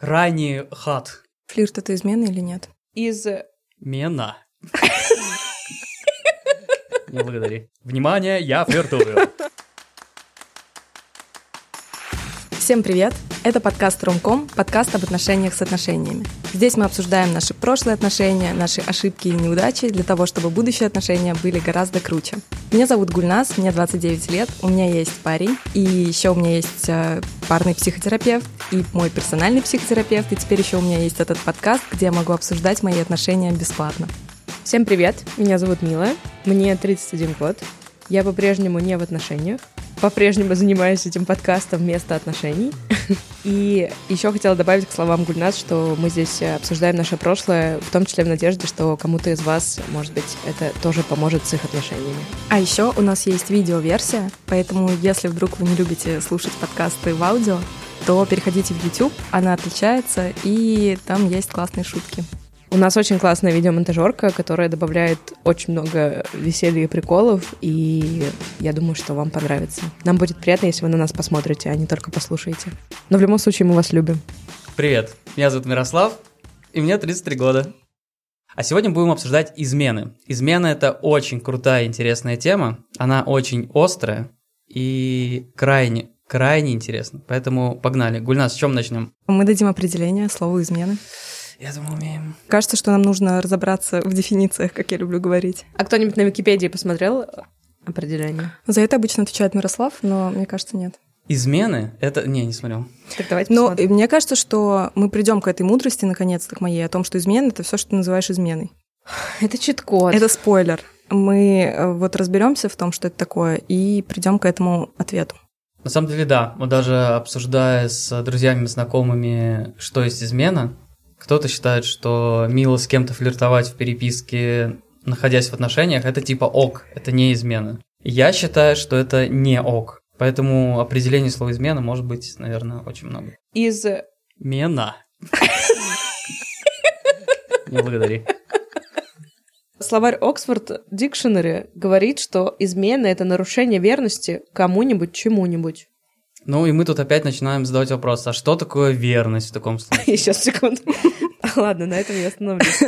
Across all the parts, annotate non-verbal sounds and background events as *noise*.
Крайний хат. Флирт это измена или нет? Из... Мена. *laughs* Не благодари. Внимание, я флиртую. Всем привет! Это подкаст Ромком, подкаст об отношениях с отношениями. Здесь мы обсуждаем наши прошлые отношения, наши ошибки и неудачи для того, чтобы будущие отношения были гораздо круче. Меня зовут Гульнас, мне 29 лет, у меня есть парень, и еще у меня есть э, парный психотерапевт и мой персональный психотерапевт, и теперь еще у меня есть этот подкаст, где я могу обсуждать мои отношения бесплатно. Всем привет, меня зовут Мила, мне 31 год, я по-прежнему не в отношениях, по-прежнему занимаюсь этим подкастом вместо отношений. *laughs* И еще хотела добавить к словам Гульнас, что мы здесь обсуждаем наше прошлое, в том числе в надежде, что кому-то из вас, может быть, это тоже поможет с их отношениями. А еще у нас есть видеоверсия, поэтому если вдруг вы не любите слушать подкасты в аудио, то переходите в YouTube, она отличается, и там есть классные шутки. У нас очень классная видеомонтажерка, которая добавляет очень много веселья и приколов, и я думаю, что вам понравится. Нам будет приятно, если вы на нас посмотрите, а не только послушаете. Но в любом случае мы вас любим. Привет, меня зовут Мирослав, и мне 33 года. А сегодня будем обсуждать измены. Измены – это очень крутая, интересная тема. Она очень острая и крайне, крайне интересна. Поэтому погнали. Гульнас, с чем начнем? Мы дадим определение слову «измены». Я думаю, умеем. Кажется, что нам нужно разобраться в дефинициях, как я люблю говорить. А кто-нибудь на Википедии посмотрел определение? За это обычно отвечает Мирослав, но мне кажется, нет. Измены? Это... Не, не смотрел. Так давайте Но посмотрим. мне кажется, что мы придем к этой мудрости, наконец-то, к моей, о том, что измена — это все, что ты называешь изменой. Это чит-код. Это спойлер. Мы э, вот разберемся в том, что это такое, и придем к этому ответу. На самом деле, да. Мы даже обсуждая с друзьями, знакомыми, что есть измена, кто-то считает, что мило с кем-то флиртовать в переписке, находясь в отношениях, это типа ок, это не измена. Я считаю, что это не ок. Поэтому определение слова измена может быть, наверное, очень много. Из... Мена. *laughs* Не благодари. Словарь Оксфорд Dictionary говорит, что измена — это нарушение верности кому-нибудь, чему-нибудь. Ну и мы тут опять начинаем задавать вопрос, а что такое верность в таком *laughs* случае? Сейчас, секунду. *laughs* Ладно, на этом я остановлюсь.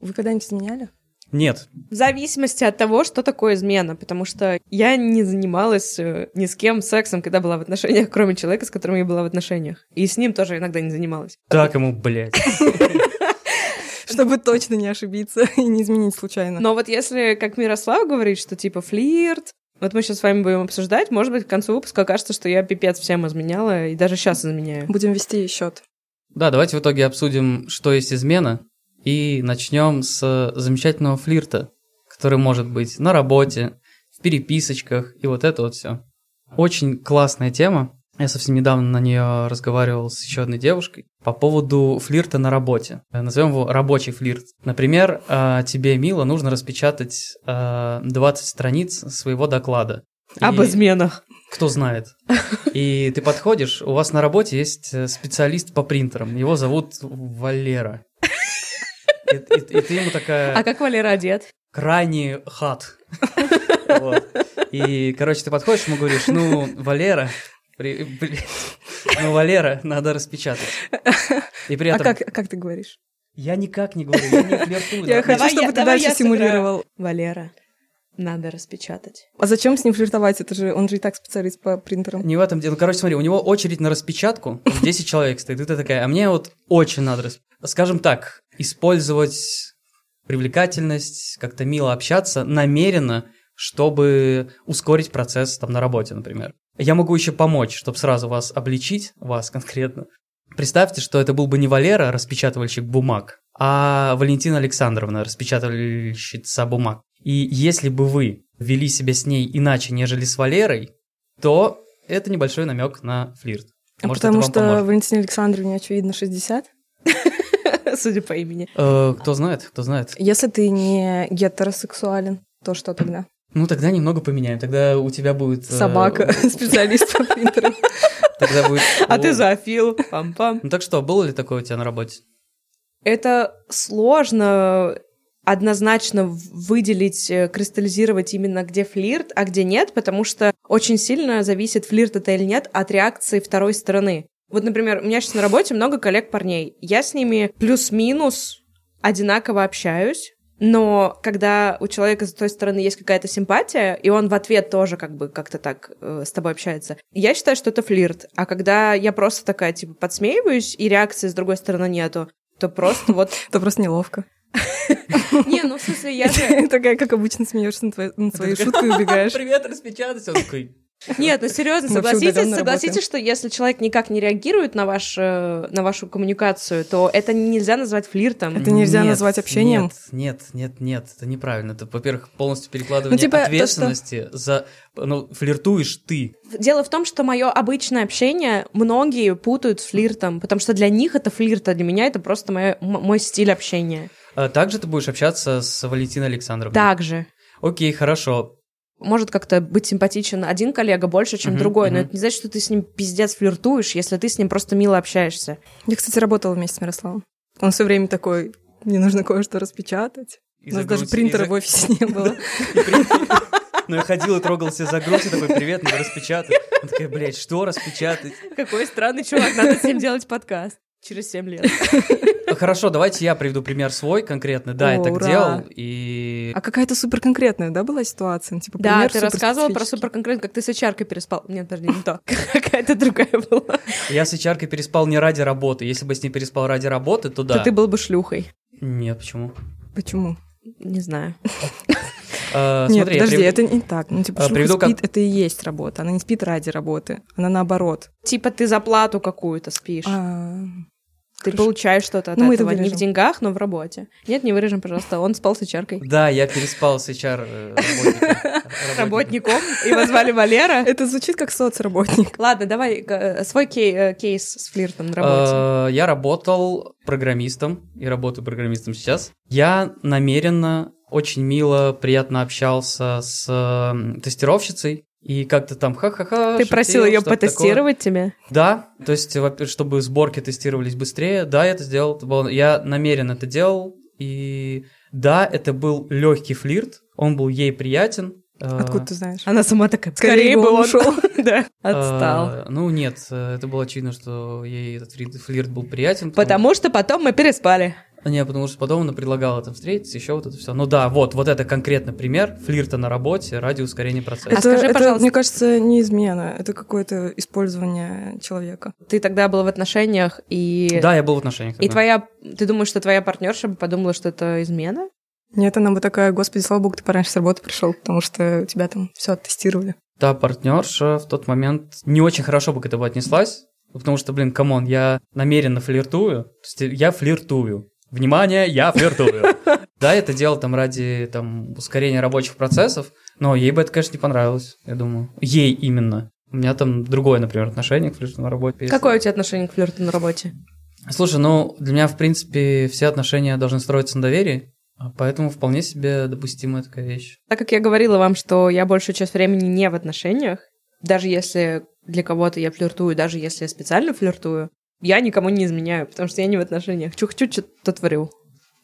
Вы когда-нибудь изменяли? Нет. В зависимости от того, что такое измена, потому что я не занималась э, ни с кем сексом, когда была в отношениях, кроме человека, с которым я была в отношениях. И с ним тоже иногда не занималась. Так ему, блядь. *laughs* Чтобы точно не ошибиться и не изменить случайно. Но вот если, как Мирослав говорит, что типа флирт, вот мы сейчас с вами будем обсуждать, может быть, к концу выпуска окажется, что я пипец всем изменяла, и даже сейчас изменяю. Будем вести счет. Да, давайте в итоге обсудим, что есть измена, и начнем с замечательного флирта, который может быть на работе, в переписочках и вот это вот все. Очень классная тема. Я совсем недавно на нее разговаривал с еще одной девушкой по поводу флирта на работе. Назовем его рабочий флирт. Например, э, тебе, Мила, нужно распечатать э, 20 страниц своего доклада. Об И- изменах. Кто знает. И ты подходишь, у вас на работе есть э, специалист по принтерам. Его зовут Валера. И, и- и ты ему такая А как Валера одет? крайний хат. *laughs* Вот. И, короче, ты подходишь, ему говоришь, ну, Валера, при- ну, Валера, надо распечатать. И при А этом... как, как ты говоришь? Я никак не говорю, я не флиртую. Я хочу, чтобы ты дальше симулировал. Валера, надо распечатать. А зачем с ним флиртовать? Это же он же и так специалист по принтерам. Не в этом дело. Короче, смотри, у него очередь на распечатку, 10 человек стоит, и ты такая, а мне вот очень надо, расп- скажем так, использовать привлекательность, как-то мило общаться намеренно, чтобы ускорить процесс там на работе, например. Я могу еще помочь, чтобы сразу вас обличить, вас конкретно. Представьте, что это был бы не Валера, распечатывальщик бумаг, а Валентина Александровна, распечатывальщица бумаг. И если бы вы вели себя с ней иначе, нежели с Валерой, то это небольшой намек на флирт. А Может, потому что поможет. Валентине Александровне, очевидно, 60. *laughs* Судя по имени. Э, кто знает, кто знает. Если ты не гетеросексуален, то что тогда? Ну, тогда немного поменяем. Тогда у тебя будет... э, Собака, *laughs* *laughs* специалист по принтерам. Тогда будет... А ты зоофил. Пам-пам. Ну так что, было ли такое у тебя на работе? Это сложно однозначно выделить, э, кристаллизировать именно где флирт, а где нет, потому что очень сильно зависит, флирт это или нет, от реакции второй стороны. Вот, например, у меня сейчас на работе много коллег парней. Я с ними плюс-минус одинаково общаюсь, но когда у человека с той стороны есть какая-то симпатия, и он в ответ тоже как бы как-то так э, с тобой общается, я считаю, что это флирт. А когда я просто такая, типа, подсмеиваюсь, и реакции с другой стороны нету, то просто вот... *laughs* Это просто неловко. *laughs* Не, ну в смысле, я же... *laughs* Такая, как обычно, смеешься на свою шутку и убегаешь. Привет, распечатать. Он такой, Нет, ну серьезно, согласитесь, согласитесь, что если человек никак не реагирует на, ваш, э, на вашу коммуникацию, то это нельзя назвать флиртом. Это нельзя Нет, назвать общением? Нет, нет, нет, нет, это неправильно. Это, во-первых, полностью перекладывание Ну, типа, то, что- ответственности за... Ну, флиртуешь ты. Дело в том, что мое обычное общение многие путают с флиртом, потому что для них это флирт, а для меня это просто моё- м- мой стиль общения. А также ты будешь общаться с Валентиной Александровной. Также. Окей, хорошо. Может как-то быть симпатичен один коллега больше, чем Мгм, другой, но мгм. это не значит, что ты с ним пиздец флиртуешь, если ты с ним просто мило общаешься. Я, кстати, работала вместе с Мирославом. Он все время такой, мне нужно кое-что распечатать. И У нас за даже грудь- принтера и за- в офисе не было. *laughs* Ну, я ходил и трогался за грудь, и такой, привет, надо распечатать. Он такой, блядь, что распечатать? Какой странный чувак, надо с ним делать подкаст. Через 7 лет. *laughs* Хорошо, давайте я приведу пример свой конкретный. Да, я О, так ура. делал, и... А какая-то супер конкретная, да, была ситуация? Ну, Типа, Да, пример ты рассказывала про суперспецифический. супер конкретно, как ты с HR переспал. Нет, подожди, не то. *laughs* Какая-то другая была. Я с HR переспал не ради работы. Если бы с ней переспал ради работы, то да. То ты был бы шлюхой. Нет, почему? Почему? Не знаю. Э, Нет, смотри, я подожди, прив- это не так. Ну, типа, шлюха приведу как- спит, это и есть работа. Она не спит ради работы. Она наоборот. Типа ты за плату какую-то спишь. А, Ты хорошо. получаешь что-то от Ну, мы это этого. Не в деньгах, но в работе. Нет, не вырежем, пожалуйста. Он спал с HR. Да, я переспал с HR э, работником. Работником. Его звали Валера. *laughs* Это звучит как соцработник. Ладно, давай э, свой э, кейс с флиртом на работе. Я работал программистом и работаю программистом сейчас. Я намеренно очень мило, приятно общался с тестировщицей. И как-то там ха-ха-ха. Ты шутил, просил ее что-то такое. потестировать тебе? Да, то есть, во-первых, чтобы сборки тестировались быстрее, да, я это сделал. Это было- Я намеренно это делал, и да, это был легкий флирт, он был ей приятен. Э, Откуда ты знаешь? Она сама такая, Скорее бы он ушел. *laughs* Да, отстал. э, Ну нет, это было очевидно, что ей этот флирт, флирт был приятен. Потому что потом мы переспали. Не, потому что потом она предлагала там встретиться, еще вот это все. Ну да, вот, вот это конкретный пример флирта на работе ради ускорения процесса. А скажи, это, пожалуйста- мне кажется, не измена. Это какое-то использование человека. Ты тогда был в отношениях, и... Да, я был в отношениях. И тогда. твоя... Ты думаешь, что твоя партнерша бы подумала, что это измена? Нет, она бы такая, господи, слава богу, ты пораньше с работы пришел, потому что у тебя там все оттестировали. Та партнерша в тот момент не очень хорошо бы к этому отнеслась, потому что, блин, come on, я намеренно флиртую, то есть я флиртую. Внимание, я флиртую. Да, это делал там ради там ускорения рабочих процессов, но ей бы это, конечно, не понравилось, я думаю. Ей именно. У меня там другое, например, отношение к флирту на работе. Какое у тебя отношение к флирту на работе? Слушай, ну, для меня, в принципе, все отношения должны строиться на доверии, а поэтому вполне себе допустимая такая вещь. Так как я говорила вам, что я большую часть времени не в отношениях, даже если для кого-то я флиртую, даже если я специально флиртую, я никому не изменяю, потому что я не в отношениях. Чух-чуть что-то творю.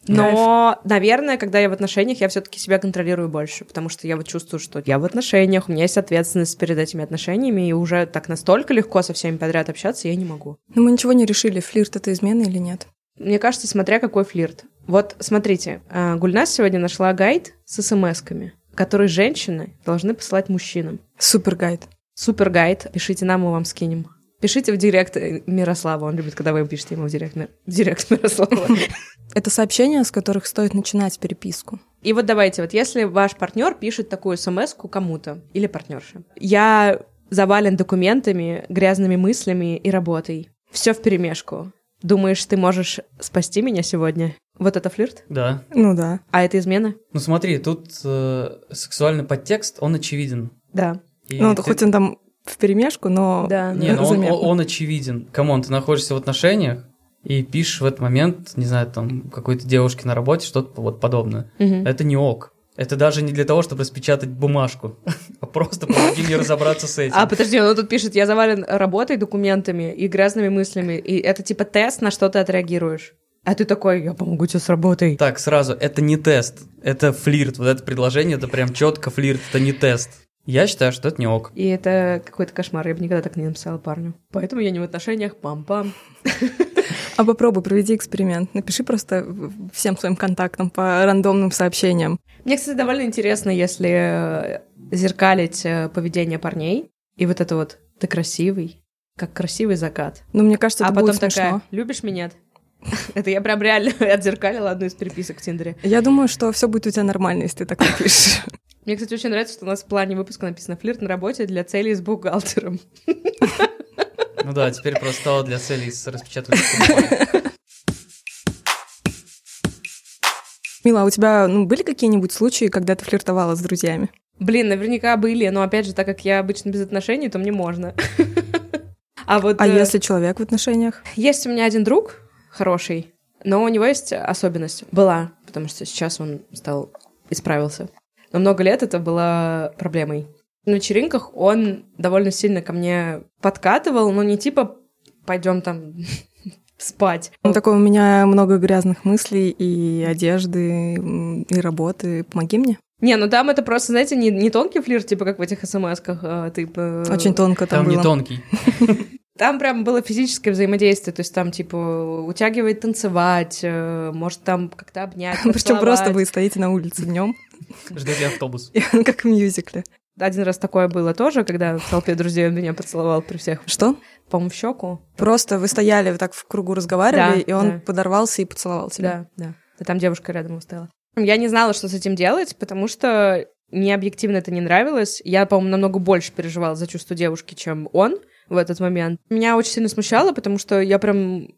Но, наверное, когда я в отношениях, я все-таки себя контролирую больше, потому что я вот чувствую, что я в отношениях, у меня есть ответственность перед этими отношениями, и уже так настолько легко со всеми подряд общаться я не могу. Но мы ничего не решили, флирт это измена или нет. Мне кажется, смотря какой флирт. Вот смотрите, э, Гульнас сегодня нашла гайд с смс-ками, которые женщины должны посылать мужчинам. Супер гайд. Супер гайд, пишите нам, мы вам скинем. Пишите в директ э, Мирослава, он любит, когда вы пишете ему в директ, в директ Мирослава. *laughs* Это сообщения, с которых стоит начинать переписку. И вот давайте, вот если ваш партнер пишет такую смс кому-то или партнерше, я завален документами, грязными мыслями и работой. Все в перемешку. Думаешь, ты можешь спасти меня сегодня? Вот это флирт? Да. Ну да. А это измена? Ну смотри, тут э, сексуальный подтекст, он очевиден. Да. И Ну, ты- хоть он там в перемешку, но Да. Не, ну он, он- он очевиден. Come on, ты находишься в отношениях и пишешь в этот момент, не знаю, там, какой-то девушке на работе что-то вот подобное. Мгм. Это не ок. Это даже не для того, чтобы распечатать бумажку, *laughs* а просто помоги мне разобраться с этим. А, подожди, он тут пишет, я завален работой, документами и грязными мыслями, и это типа тест, на что ты отреагируешь. А ты такой, я помогу тебе с работой. Так, сразу, это не тест, это флирт. Вот это предложение, это прям четко флирт, это не тест. Я считаю, что это не ок. И это какой-то кошмар. Я бы никогда так не написала парню. Поэтому я не в отношениях. Пам-пам. А попробуй, проведи эксперимент. Напиши просто всем своим контактам по рандомным сообщениям. Мне, кстати, довольно интересно, если э, зеркалить э, поведение парней. И вот это вот «ты красивый», как красивый закат. Ну, мне кажется, это а потом будет такая смешно. «любишь меня?» *laughs* Это я прям реально *laughs* отзеркалила одну из переписок в Тиндере. Я думаю, что все будет у тебя нормально, если ты так напишешь. Мне, кстати, очень нравится, что у нас в плане выпуска написано «флирт на работе для целей с бухгалтером». Ну да, теперь просто стало для целей с распечатывания. Мила, а у тебя ну, были какие-нибудь случаи, когда ты флиртовала с друзьями? Блин, наверняка были, но опять же, так как я обычно без отношений, то мне можно. А вот А э, если человек в отношениях? есть у меня один друг хороший, но у него есть особенность. Была, потому что сейчас он стал исправился. Но много лет это было проблемой. На вечеринках он довольно сильно ко мне подкатывал, но не типа пойдем там *laughs* спать. Он такой, у меня много грязных мыслей и одежды, и работы. Помоги мне. Не, ну там это просто, знаете, не, не тонкий флирт, типа как в этих смс-ках, а, типа... Очень тонко там, Там не было. тонкий. *laughs* Там прям было физическое взаимодействие, то есть там, типа, утягивает танцевать, э, может там как-то обнять, *laughs* Причем просто вы стоите на улице днем, Ждете автобус. *laughs* как в мюзикле. Один раз такое было тоже, когда в толпе друзей он меня поцеловал при всех, Что? по-моему, в щеку. Просто вы стояли вот так в кругу разговаривали, Да, и он да. подорвался и поцеловал тебя. Да, да. И там девушка рядом стояла. Я не знала, что с этим делать, потому что мне объективно это не нравилось. Я, по-моему, намного больше переживала за чувство девушки, чем он в этот момент. Меня очень сильно смущало, потому что я прям...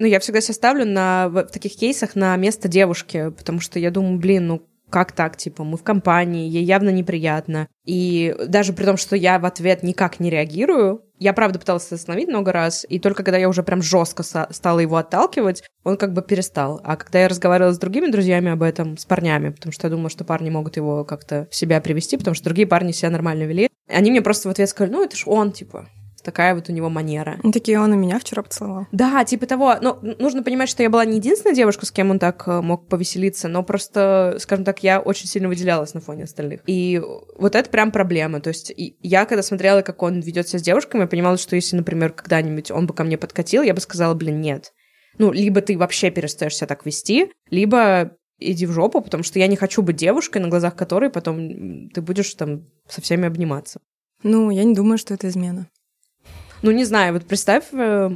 Ну, я всегда себя ставлю на, в таких кейсах на место девушки, потому что я думаю, блин, ну как так, типа, мы в компании, ей явно неприятно. И даже при том, что я в ответ никак не реагирую, я, правда, пыталась остановить много раз, и только когда я уже прям жестко стала его отталкивать, он как бы перестал. А когда я разговаривала с другими друзьями об этом, с парнями, потому что я думала, что парни могут его как-то в себя привести, потому что другие парни себя нормально вели, они мне просто в ответ сказали, ну, это ж он, типа, такая вот у него манера. Ну, Такие, он и меня вчера поцеловал. Да, типа того. Но нужно понимать, что я была не единственная девушка, с кем он так э, мог повеселиться, но просто, скажем так, я очень сильно выделялась на фоне остальных. И вот это прям проблема. То есть я, когда смотрела, как он ведет себя с девушками, я понимала, что если, например, когда-нибудь он бы ко мне подкатил, я бы сказала, блин, нет. Ну, либо ты вообще перестаешь себя так вести, либо иди в жопу, потому что я не хочу быть девушкой, на глазах которой потом ты будешь там со всеми обниматься. Ну, я не думаю, что это измена. Ну, не знаю, вот представь, э,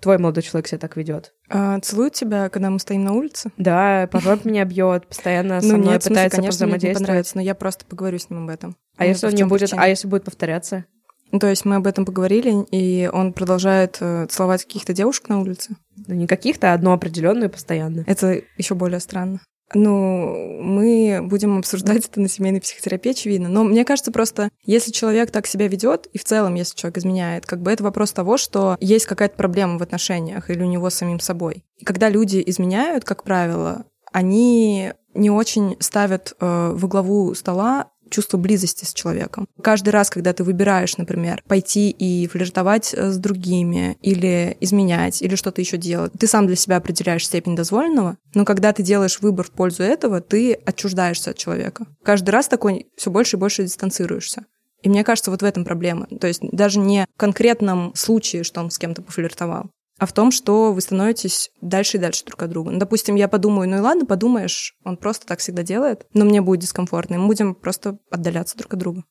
твой молодой человек себя так ведет. А, целует тебя, когда мы стоим на улице? Да, по жопе меня бьет, постоянно со ну, мной в смысле, пытается конечно, мне понравится, но я просто поговорю с ним об этом. А Ну, если он не будет, а если будет повторяться? Ну, то есть мы об этом поговорили, и он продолжает э, целовать каких-то девушек на улице. Ну, не каких-то, а одну определенную постоянно. Это еще более странно. Ну, мы будем обсуждать это на семейной психотерапии, очевидно. Но мне кажется, просто если человек так себя ведет, и в целом, если человек изменяет, как бы это вопрос того, что есть какая-то проблема в отношениях или у него с самим собой. И когда люди изменяют, как правило, они не очень ставят э, во главу стола чувство близости с человеком. Каждый раз, когда ты выбираешь, например, пойти и флиртовать э, с другими, или изменять, или что-то еще делать, ты сам для себя определяешь степень дозволенного, но когда ты делаешь выбор в пользу этого, ты отчуждаешься от человека. Каждый раз такой все больше и больше дистанцируешься. И мне кажется, вот в этом проблема. То есть даже не в конкретном случае, что он с кем-то пофлиртовал, а в том, что вы становитесь дальше и дальше друг от друга. Ну, допустим, я подумаю, ну и ладно, подумаешь, он просто так всегда делает, но мне будет дискомфортно, и мы будем просто отдаляться друг от друга.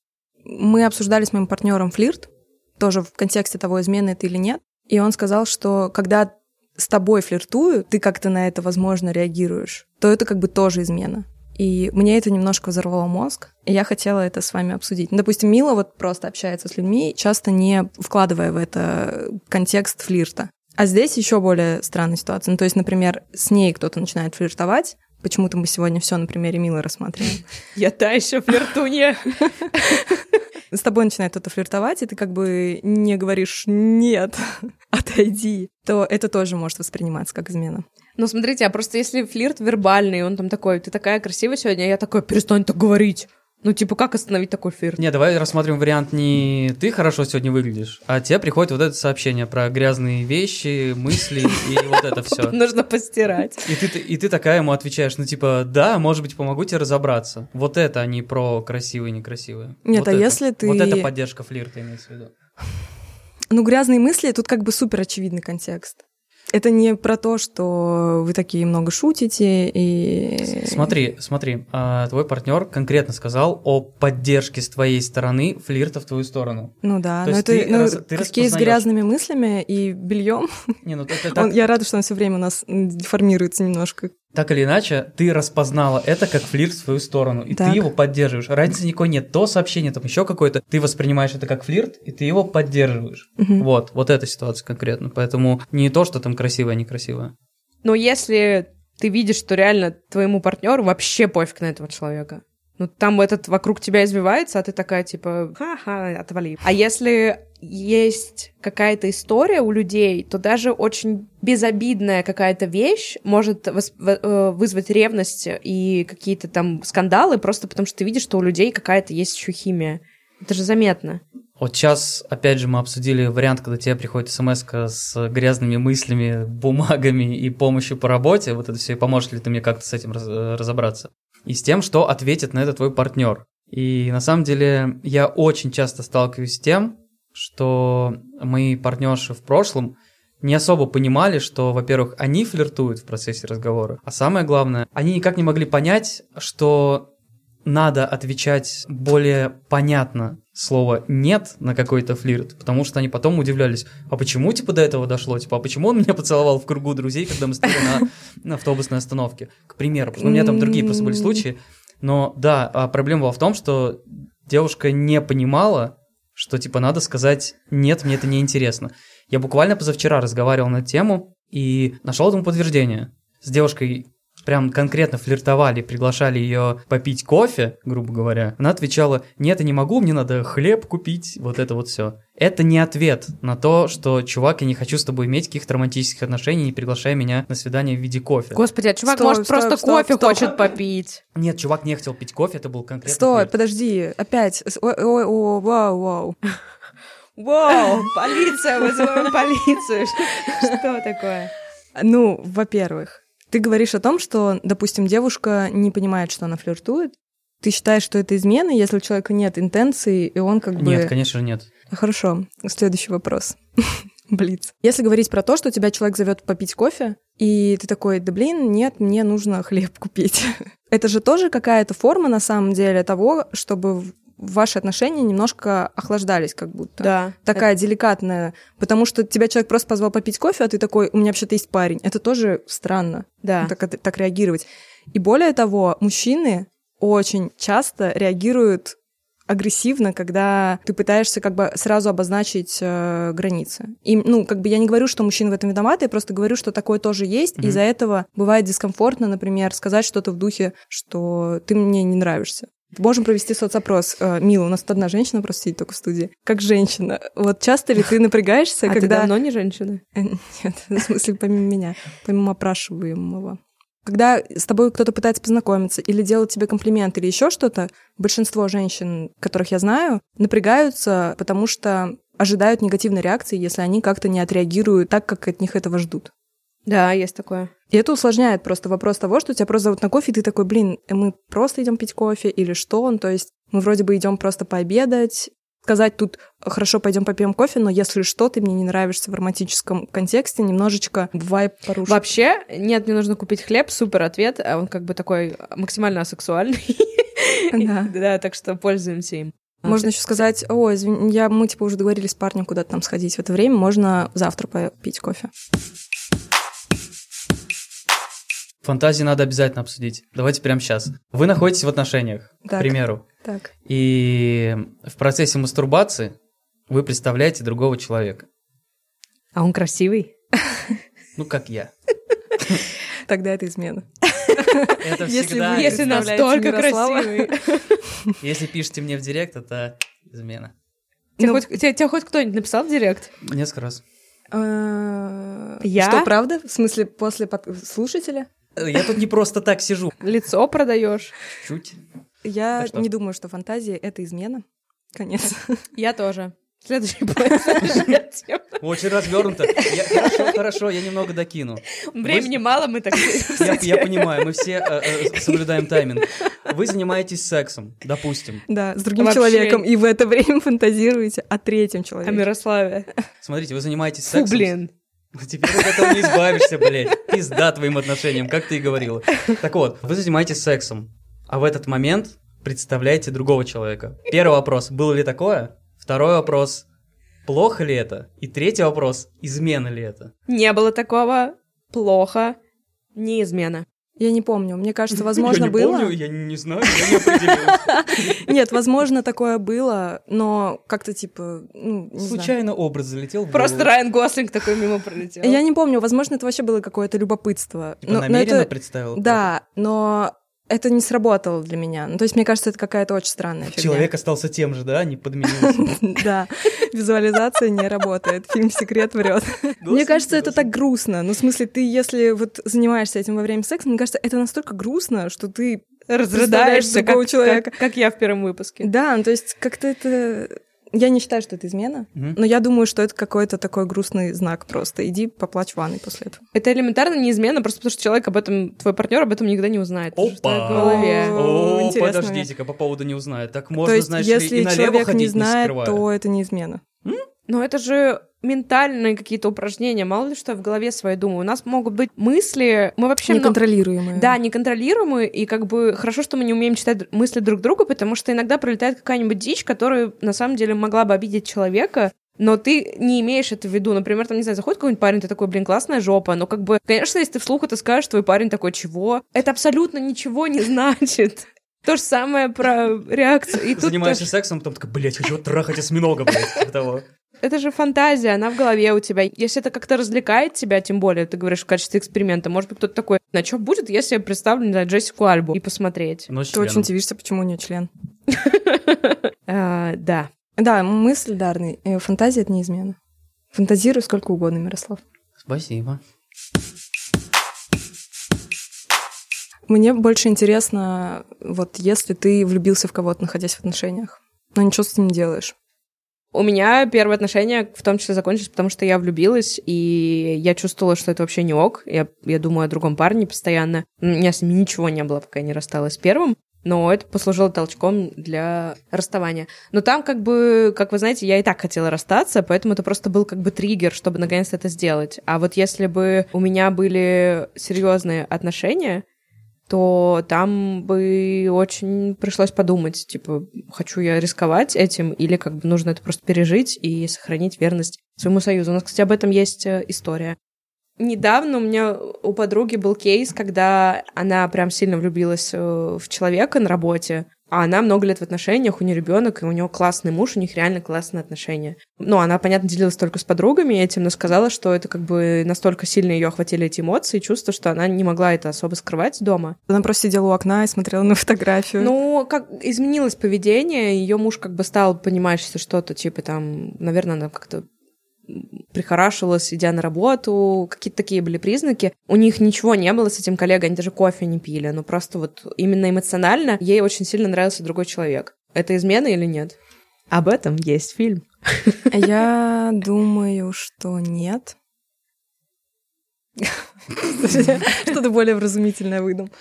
Мы обсуждали с моим партнером флирт, тоже в контексте того, измены это или нет, и он сказал, что когда с тобой флиртуют, ты как-то на это, возможно, реагируешь, то это как бы тоже измена. И мне это немножко взорвало мозг, и я хотела это с вами обсудить. Ну, Допустим, Мила вот просто общается с людьми, часто не вкладывая в это контекст флирта. А здесь еще более странная ситуация. Ну, то есть, например, с ней кто-то начинает флиртовать. Почему-то мы сегодня все на примере Милы рассматриваем. *laughs* Я та еще флиртунья. *laughs* С тобой начинает кто-то флиртовать, и ты как бы не говоришь «нет, *laughs* отойди», то это тоже может восприниматься как измена. Ну, смотрите, а просто если флирт вербальный, он там такой, ты такая красивая сегодня, а я такой, перестань так говорить. Ну, типа, как остановить такой флирт? Не, давай рассмотрим вариант не ты хорошо сегодня выглядишь, а тебе приходит вот это сообщение про грязные вещи, мысли и *laughs* вот это все. Нужно постирать. И ты, и ты такая ему отвечаешь, ну типа, да, может быть, помогу тебе разобраться. Вот это, а не про красивые и некрасивые. Нет, вот а это. если ты- Вот это поддержка флирта имеется в виду. Ну, грязные мысли, тут как бы супер очевидный контекст. Это не про то, что вы такие много шутите и... Смотри, смотри, а, твой партнер конкретно сказал о поддержке с твоей стороны флирта в твою сторону. Ну да, То но это ты ну, рас- ты есть с грязными мыслями и бельем. Не, ну это так, Я рада, что он все время у нас деформируется немножко. Так или иначе, ты распознала это как флирт в свою сторону, и Так. ты его поддерживаешь. Разницы никакой нет. То сообщение, там еще какое-то, ты воспринимаешь это как флирт, и ты его поддерживаешь. Мгм. Вот, вот эта ситуация конкретно. Поэтому не то, что там красивое, некрасивое. Но если ты видишь, что реально твоему партнеру вообще пофиг на этого человека, ну там этот вокруг тебя извивается, а ты такая типа, ха-ха, отвали. А если есть какая-то история у людей, то даже очень безобидная какая-то вещь может э, вызвать ревность и какие-то там скандалы, просто потому что ты видишь, что у людей какая-то есть еще химия. Это же заметно. Вот сейчас, опять же, мы обсудили вариант, когда тебе приходит смс с грязными мыслями, бумагами и помощью по работе. Вот это все, и поможет ли ты мне как-то с этим э, разобраться? И с тем, что ответит на это твой партнер. И на самом деле я очень часто сталкиваюсь с тем, что мои партнерши в прошлом не особо понимали, что, во-первых, они флиртуют в процессе разговора, а самое главное, они никак не могли понять, что надо отвечать более понятно слово «нет» на какой-то флирт, потому что они потом удивлялись, а почему, типа, до этого дошло? Типа, а почему он меня поцеловал в кругу друзей, когда мы стояли на, на автобусной остановке? К примеру, потому что у меня там другие просто были случаи. Но да, а проблема была в том, что девушка не понимала, что, типа, надо сказать «нет, мне это не интересно». Я буквально позавчера разговаривал на тему и нашел этому подтверждение. С девушкой прям конкретно флиртовали, приглашали ее попить кофе, грубо говоря, она отвечала, нет, я не могу, мне надо хлеб купить, вот это вот все. Это не ответ на то, что, чувак, я не хочу с тобой иметь каких-то романтических отношений, не приглашай меня на свидание в виде кофе. Господи, а чувак, Стоп, может, стоп, просто стоп, кофе стоп. хочет попить. Нет, чувак не хотел пить кофе, это был конкретно Стой, флирт. подожди, опять. Ой, ой, ой, вау, вау. *laughs* Вау, полиция, вызываем полицию. *laughs* Что такое? Ну, во-первых, ты говоришь о том, что, допустим, девушка не понимает, что она флиртует. Ты считаешь, что это измена, если у человека нет интенции, и он как бы... Нет, конечно же нет. Хорошо, следующий вопрос. *laughs* Блиц. Если говорить про то, что тебя человек зовет попить кофе, и ты такой, да блин, нет, мне нужно хлеб купить. *laughs* Это же тоже какая-то форма, на самом деле, того, чтобы ваши отношения немножко охлаждались как будто. Да. Такая деликатная, потому что тебя человек просто позвал попить кофе, а ты такой, у меня вообще-то есть парень. Это тоже странно, Да. так, это- так реагировать. И более того, мужчины очень часто реагируют агрессивно, когда ты пытаешься как бы сразу обозначить э, границы. И, ну, как бы я не говорю, что мужчины в этом виноваты, я просто говорю, что такое тоже есть, Мгм. из-за этого бывает дискомфортно, например, сказать что-то в духе, что ты мне не нравишься. Можем провести соцопрос. Э, Мила, у нас тут одна женщина просто сидит только в студии. Как женщина, вот часто ли ты напрягаешься, А ты когда... давно не женщина? Э, Нет, *laughs* в смысле, помимо меня, помимо опрашиваемого. Когда с тобой кто-то пытается познакомиться или делать тебе комплимент или еще что-то, большинство женщин, которых я знаю, напрягаются, потому что ожидают негативной реакции, если они как-то не отреагируют так, как от них этого ждут. Да, есть такое. И это усложняет просто вопрос того, что тебя просто зовут на кофе, и ты такой, блин, э, мы просто идем пить кофе или что он, то есть мы вроде бы идем просто пообедать, сказать тут хорошо, пойдем попьем кофе, но если что, ты мне не нравишься в романтическом контексте, немножечко вайб порушить. Вообще, нет, мне нужно купить хлеб, супер ответ, а он как бы такой максимально асексуальный. Да. *laughs* Да, так что пользуемся им. Можно еще сказать, о, извини, я, мы типа уже договорились с парнем куда-то там сходить в это время, можно завтра попить кофе. Фантазии надо обязательно обсудить. Давайте прямо сейчас. Вы находитесь в отношениях, к Так. примеру, Так. и в процессе мастурбации вы представляете другого человека. А он красивый? Ну, как я. Тогда это измена. Это Если всегда... Если настолько красивый. Если пишете мне в директ, это измена. Тебе Ну. хоть- кто-нибудь написал в директ? Несколько раз. Э, Я? Что, правда? В смысле, после под- слушателя? Я тут не просто так сижу. Лицо продаешь? Чуть. Я не думаю, что фантазия — это измена. Конец. *laughs* Я тоже. Следующий поезд. *laughs* Очень развернуто. Я- Хорошо, хорошо, я немного докину. Времени мало, мы так... Я, *laughs* я понимаю, мы все э, э, соблюдаем тайминг. Вы занимаетесь сексом, допустим. Да, с другим Вообще. человеком, и в это время фантазируете о третьем О человеке. Мирославе. Смотрите, вы занимаетесь Фу, сексом. блин. Теперь от этого не избавишься, блядь. Пизда твоим отношениям, как ты и говорила. Так вот, вы занимаетесь сексом, а в этот момент представляете другого человека. Первый вопрос, было ли такое? Второй вопрос, плохо ли это? И третий вопрос, измена ли это? Не было такого. Плохо. Не измена. Я не помню. Мне кажется, *laughs* возможно, я не было. помню, я не знаю, я не определился. *laughs* Нет, возможно, такое было, но как-то типа, ну, не знаю. Случайно образ залетел в Просто голову. Райан Гослинг такой мимо пролетел. Я не помню, возможно, это вообще было какое-то любопытство. Типа Но- но намеренно это- представил? Да, но это не сработало для меня. Ну, то есть, мне кажется, это какая-то очень странная фигня. Человек остался тем же, да, не подменился. *laughs* Да, визуализация не работает. Фильм «Секрет» врет. Мне кажется, это так грустно. Ну, в смысле, ты, если вот занимаешься этим во время секса, мне кажется, это настолько грустно, что ты... Разрыдаешься, как, человека. как, как я в первом выпуске. Да, ну, то есть как-то это... Я не считаю, что это измена, Мгм. но я думаю, что это какой-то такой грустный знак просто. Иди поплачь в ванной после этого. Это элементарно не измена, просто потому что человек об этом, твой партнер об этом никогда не узнает. Опа! в голове. О, подождите-ка, по поводу не узнает. Так можно, то есть, знаешь если ли, и налево человек ходить, не знает, скрывая. то это не измена. Но это же ментальные какие-то упражнения. Мало ли что я в голове своей думаю. У нас могут быть мысли... Мы вообще... много- Неконтролируемые. Да, неконтролируемые, и как бы хорошо, что мы не умеем читать мысли друг друга, потому что иногда пролетает какая-нибудь дичь, которая на самом деле могла бы обидеть человека, но ты не имеешь это в виду. Например, там, не знаю, заходит какой-нибудь парень, ты такой, блин, классная жопа, но как бы, конечно, если ты вслух это скажешь, твой парень такой, чего? Это абсолютно ничего не *laughs* значит. То же самое про реакцию. И тут Занимаешься тоже- сексом, потом такой, блядь, хочу трахать осьминога, блядь, типа того. Это же фантазия, она в голове у тебя. Если это как-то развлекает тебя, тем более, ты говоришь в качестве эксперимента, может быть, кто-то такой, на что будет, если я представлю, не знаю, Джессику Альбу и посмотреть? Но с Ты очень удивишься, почему у нее член. *laughs* А, Да. Да, мысль дарный. Э, Фантазия — это не измена. Фантазируй сколько угодно, Мирослав. Спасибо. Мне больше интересно, вот если ты влюбился в кого-то, находясь в отношениях, но ничего с этим не делаешь. У меня первые отношения в том числе закончились, потому что я влюбилась, и я чувствовала, что это вообще не ок. Я, я думаю о другом парне постоянно. У меня с ним ничего не было, пока я не рассталась с первым. Но это послужило толчком для расставания. Но там, как бы, как вы знаете, я и так хотела расстаться, поэтому это просто был как бы триггер, чтобы наконец-то это сделать. А вот если бы у меня были серьезные отношения, то там бы очень пришлось подумать, типа, хочу я рисковать этим, или как бы нужно это просто пережить и сохранить верность своему союзу. У нас, кстати, об этом есть э, история. Недавно у меня у подруги был кейс, когда она прям сильно влюбилась э, в человека на работе, а она много лет в отношениях, у нее ребенок, и у нее классный муж, у них реально классные отношения. Ну, она, понятно, делилась только с подругами этим, но сказала, что это как бы настолько сильно ее охватили эти эмоции, чувства, что она не могла это особо скрывать дома. Она просто сидела у окна и смотрела на фотографию. Ну, как изменилось поведение, ее муж как бы стал понимать, что что-то типа там, наверное, она как-то прихорашивалась, идя на работу, какие-то такие были признаки. У них ничего не было с этим коллегой, они даже кофе не пили, но просто вот именно эмоционально ей очень сильно нравился другой человек. Это измена или нет? Об этом есть фильм. Я думаю, что нет. Что-то более вразумительное выдам.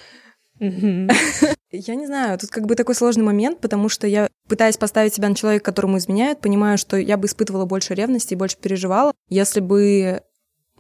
Я не знаю, тут как бы такой сложный момент, потому что я, пытаясь поставить себя на человека, которому изменяют, понимаю, что я бы испытывала больше ревности и больше переживала, если бы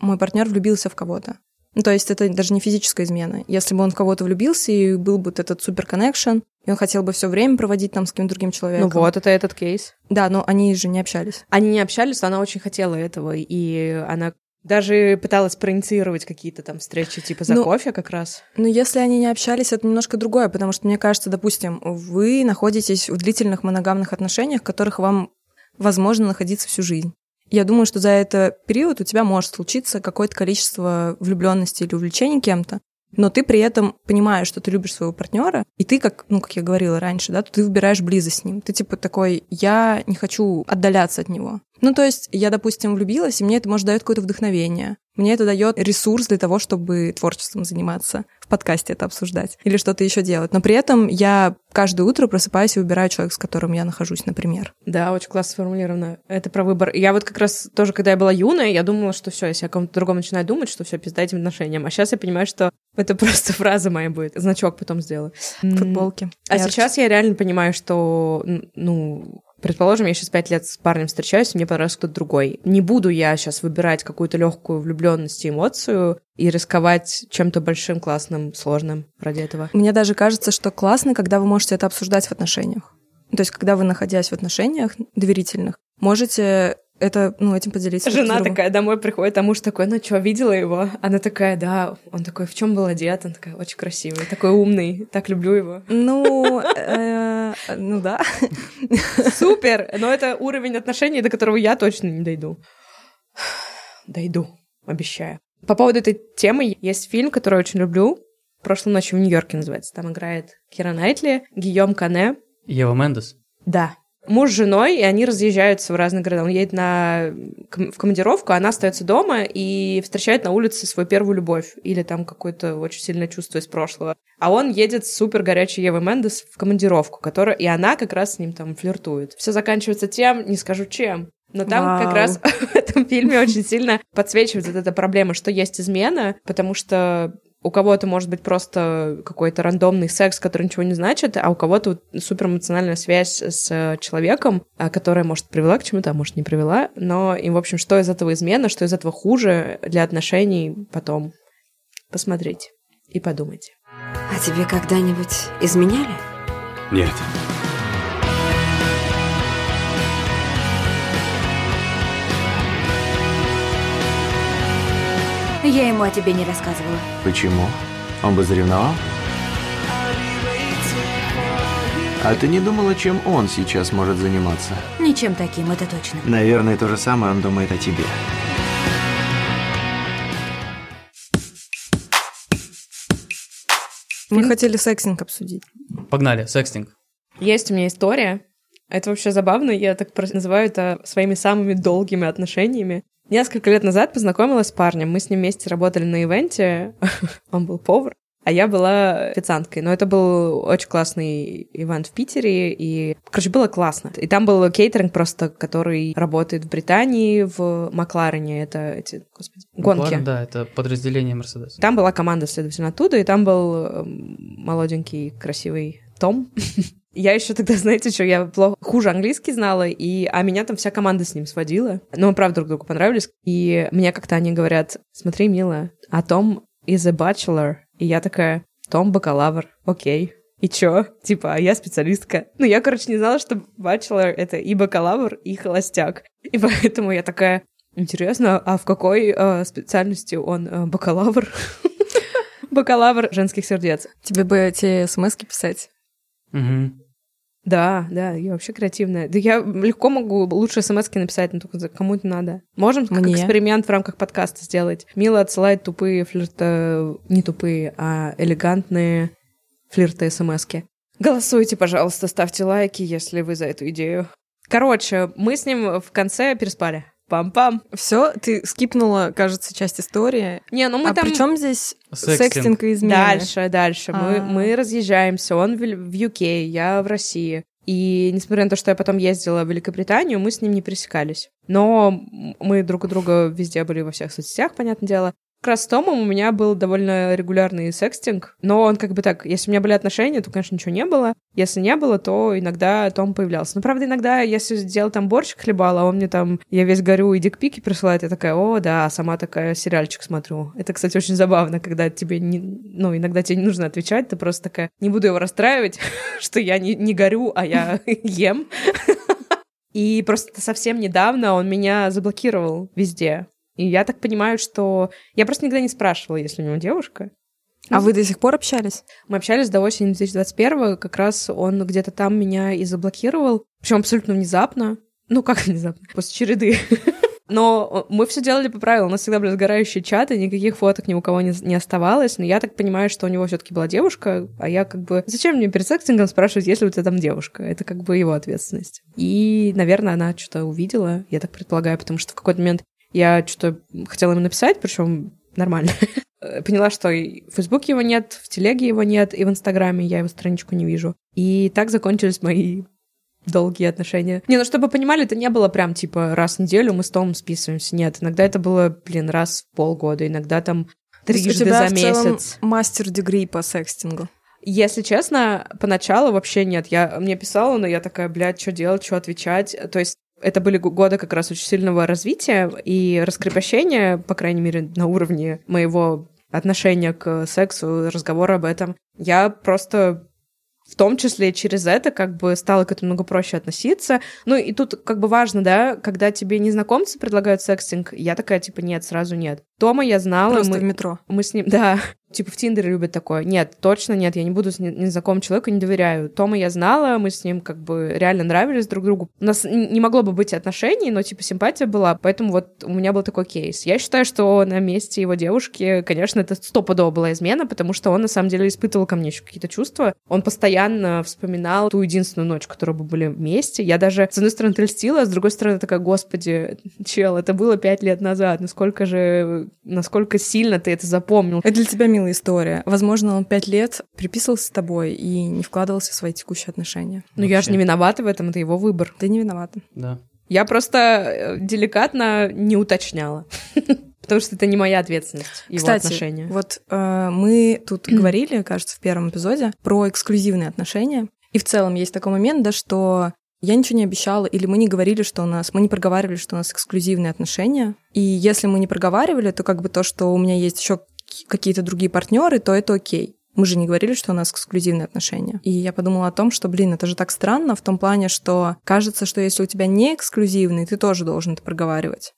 мой партнер влюбился в кого-то. Ну, то есть это даже не физическая измена. Если бы он в кого-то влюбился, и был бы вот этот супер коннекшн, и он хотел бы все время проводить там с каким-то другим Ну человеком. вот, это этот кейс. Да, но они же не общались. Они не общались, но она очень хотела этого, и она даже пыталась проинициировать какие-то там встречи типа за Ну, кофе как раз. Но если они не общались, это немножко другое, потому что, мне кажется, допустим, вы находитесь в длительных моногамных отношениях, в которых вам возможно находиться всю жизнь. Я думаю, что за этот период у тебя может случиться какое-то количество влюбленности или увлечений кем-то, но ты при этом понимаешь, что ты любишь своего партнера, и ты, как, ну, как я говорила раньше, да, ты выбираешь близость с ним. Ты типа такой, я не хочу отдаляться от него. Ну, то есть я, допустим, влюбилась, и мне это, может, дает какое-то вдохновение. Мне это дает ресурс для того, чтобы творчеством заниматься, в подкасте это обсуждать или что-то еще делать. Но при этом я каждое утро просыпаюсь и выбираю человека, с которым я нахожусь, например. Да, очень классно сформулировано. Это про выбор. Я вот как раз тоже, когда я была юная, я думала, что все, если я о ком-то другом начинаю думать, что все, пизда этим отношениям. А сейчас я понимаю, что *laughs* это просто фраза моя будет. Значок потом сделаю. Футболки. А сейчас я реально понимаю, что, ну, Предположим, я сейчас пять лет с парнем встречаюсь, и мне понравился кто-то другой. Не буду я сейчас выбирать какую-то легкую влюбленность и эмоцию и рисковать чем-то большим, классным, сложным ради этого. Мне даже кажется, что классно, когда вы можете это обсуждать в отношениях. То есть, когда вы, находясь в отношениях доверительных, можете это, ну, этим поделиться. Жена такая домой приходит, а муж такой, ну что, видела его? Она такая, да. Он такой, в чем был одет? Он такой, очень красивый, такой умный, так люблю его. Ну, э, ну да. Супер! Но это уровень отношений, до которого я точно не дойду. Дойду, обещаю. По поводу этой темы есть фильм, который я очень люблю. «Прошлой ночью в Нью-Йорке» называется. Там играет Кира Найтли, Гийом Кане. Ева Мендес? Да, муж с женой, и они разъезжаются в разные города. Он едет на, в командировку, она остается дома и встречает на улице свою первую любовь или там какое-то очень сильное чувство из прошлого. А он едет с супер горячей Евой Мендес в командировку, которая, и она как раз с ним там флиртует. Все заканчивается тем, не скажу чем, но там Вау. как раз *laughs* в этом фильме очень сильно подсвечивается вот эта проблема, что есть измена, потому что у кого-то может быть просто какой-то рандомный секс, который ничего не значит, а у кого-то супер эмоциональная связь с человеком, а, которая, может, привела к чему-то, а может, не привела. Но, и, в общем, что из этого измена, что из этого хуже для отношений потом посмотрите и подумайте. А тебе когда-нибудь изменяли? Нет. Я ему о тебе не рассказывала. Почему? Он бы заревновал? А ты не думала, чем он сейчас может заниматься? Ничем таким, это точно. Наверное, то же самое он думает о тебе. Мы хотели секстинг обсудить. Погнали, секстинг. Есть у меня история. Это вообще забавно, я так называю это своими самыми долгими отношениями. Несколько лет назад познакомилась с парнем. Мы с ним вместе работали на ивенте. *laughs* Он был повар, а я была официанткой. Но это был очень классный ивент в Питере, и, короче, было классно. И там был кейтеринг просто, который работает в Британии, в Макларене. Это эти, господи, гонки. Макларен, да, это подразделение Мерседес. Там была команда, следовательно, оттуда, и там был молоденький, красивый Том. *laughs* Я еще тогда, *laughs* знаете, что я плохо, хуже английский знала, и, а меня там вся команда с ним сводила. Но мы, правда, друг другу понравились. И мне как-то они говорят, смотри, милая, а Том is a bachelor. И я такая, Том бакалавр, окей. И чё? Типа, а я специалистка. Ну, я, короче, не знала, что бachelor — это и бакалавр, и холостяк. И *laughs* поэтому я такая, интересно, а в какой э, специальности он э, бакалавр? *laughs* Бакалавр женских сердец. Тебе бы эти смс писать. Угу. Да, да, я вообще креативная. Да я легко могу лучше смс написать, но только кому это надо. Можем как Мне? эксперимент в рамках подкаста сделать. Мила отсылает тупые флирты, не тупые, а элегантные флирты смс -ки. Голосуйте, пожалуйста, ставьте лайки, если вы за эту идею. Короче, мы с ним в конце переспали. Пам-пам. Все, ты скипнула, кажется, часть истории. Не, ну мы а там... при чем здесь секстинг, секстинг и измены? Дальше, дальше. Мы, а. мы разъезжаемся. Он в, в UK, я в России. И несмотря на то, что я потом ездила в Великобританию, мы с ним не пересекались. Но мы друг у друга везде были во всех соцсетях, понятное дело. С Томом у меня был довольно регулярный секстинг, но он как бы так, если у меня были отношения, то, конечно, ничего не было. Если не было, то иногда Том появлялся. Но, правда, иногда, если сделал там борщик хлебал, а он мне там, я весь горю и дикпики присылает, я такая, о, да, сама такая сериальчик смотрю. Это, кстати, очень забавно, когда тебе не, ну, иногда тебе не нужно отвечать, ты просто такая, не буду его расстраивать, *laughs* что я не, не горю, а я *laughs* ем. *laughs* И просто совсем недавно он меня заблокировал везде. И я так понимаю, что... Я просто никогда не спрашивала, если у него девушка. А вы до сих пор общались? Мы общались до осени 2021 как раз он где-то там меня и заблокировал. Причем абсолютно внезапно. Ну, как *laughs* внезапно? После череды *laughs* Но мы все делали по правилам. У нас всегда были сгорающие чаты, никаких фоток ни у кого не, не оставалось. Но я так понимаю, что у него все-таки была девушка, а я как бы... Зачем мне перед секстингом спрашивать, есть ли у тебя там девушка? Это как бы его ответственность. И, наверное, она что-то увидела, я так предполагаю, потому что в какой-то момент я что-то хотела ему написать, причем нормально. *laughs* Поняла, что в Фейсбуке его нет, в Телеге его нет, и в Инстаграме я его страничку не вижу. И так закончились мои долгие отношения. Не, ну чтобы вы понимали, это не было прям типа раз в неделю мы с Томом списываемся. Нет, иногда это было, блин, раз в полгода, иногда там трижды за месяц. мастер-дегри по секстингу. Если честно, поначалу вообще нет. Я мне писала, но я такая, блядь, что делать, что отвечать. То есть это были годы как раз очень сильного развития и раскрепощения, по крайней мере, на уровне моего отношения к сексу, разговора об этом. Я просто в том числе через это как бы стало к этому много проще относиться. Ну и тут как бы важно, да, когда тебе незнакомцы предлагают секстинг, я такая типа нет, сразу нет. Тома я знала. Просто мы, в метро. Мы с ним, *laughs* да, типа в Тиндере любят такое. Нет, точно нет, я не буду с незнакомым человеком, не доверяю. Тома я знала, мы с ним как бы реально нравились друг другу. У нас не могло бы быть отношений, но типа симпатия была, поэтому вот у меня был такой кейс. Я считаю, что на месте его девушки, конечно, это стопудово была измена, потому что он на самом деле испытывал ко мне еще какие-то чувства. Он постоянно вспоминал ту единственную ночь, которую мы были вместе. Я даже, с одной стороны, трельстила, а с другой стороны, такая, господи, чел, это было пять лет назад, насколько же, насколько сильно ты это запомнил. Это для тебя, милая история. Возможно, он пять лет приписывался с тобой и не вкладывался в свои текущие отношения. Ну, я же не виновата в этом, это его выбор. Ты не виновата. Да. Я просто э, деликатно не уточняла. *laughs* Потому что это не моя ответственность, его Кстати, отношения. вот э, мы тут *clears throat* говорили, кажется, в первом эпизоде про эксклюзивные отношения. И в целом есть такой момент, да, что я ничего не обещала, или мы не говорили, что у нас, мы не проговаривали, что у нас эксклюзивные отношения. И если мы не проговаривали, то как бы то, что у меня есть еще какие-то другие партнеры, то это окей. Мы же не говорили, что у нас эксклюзивные отношения. И я подумала о том, что, блин, это же так странно в том плане, что кажется, что если у тебя не эксклюзивный, ты тоже должен это проговаривать.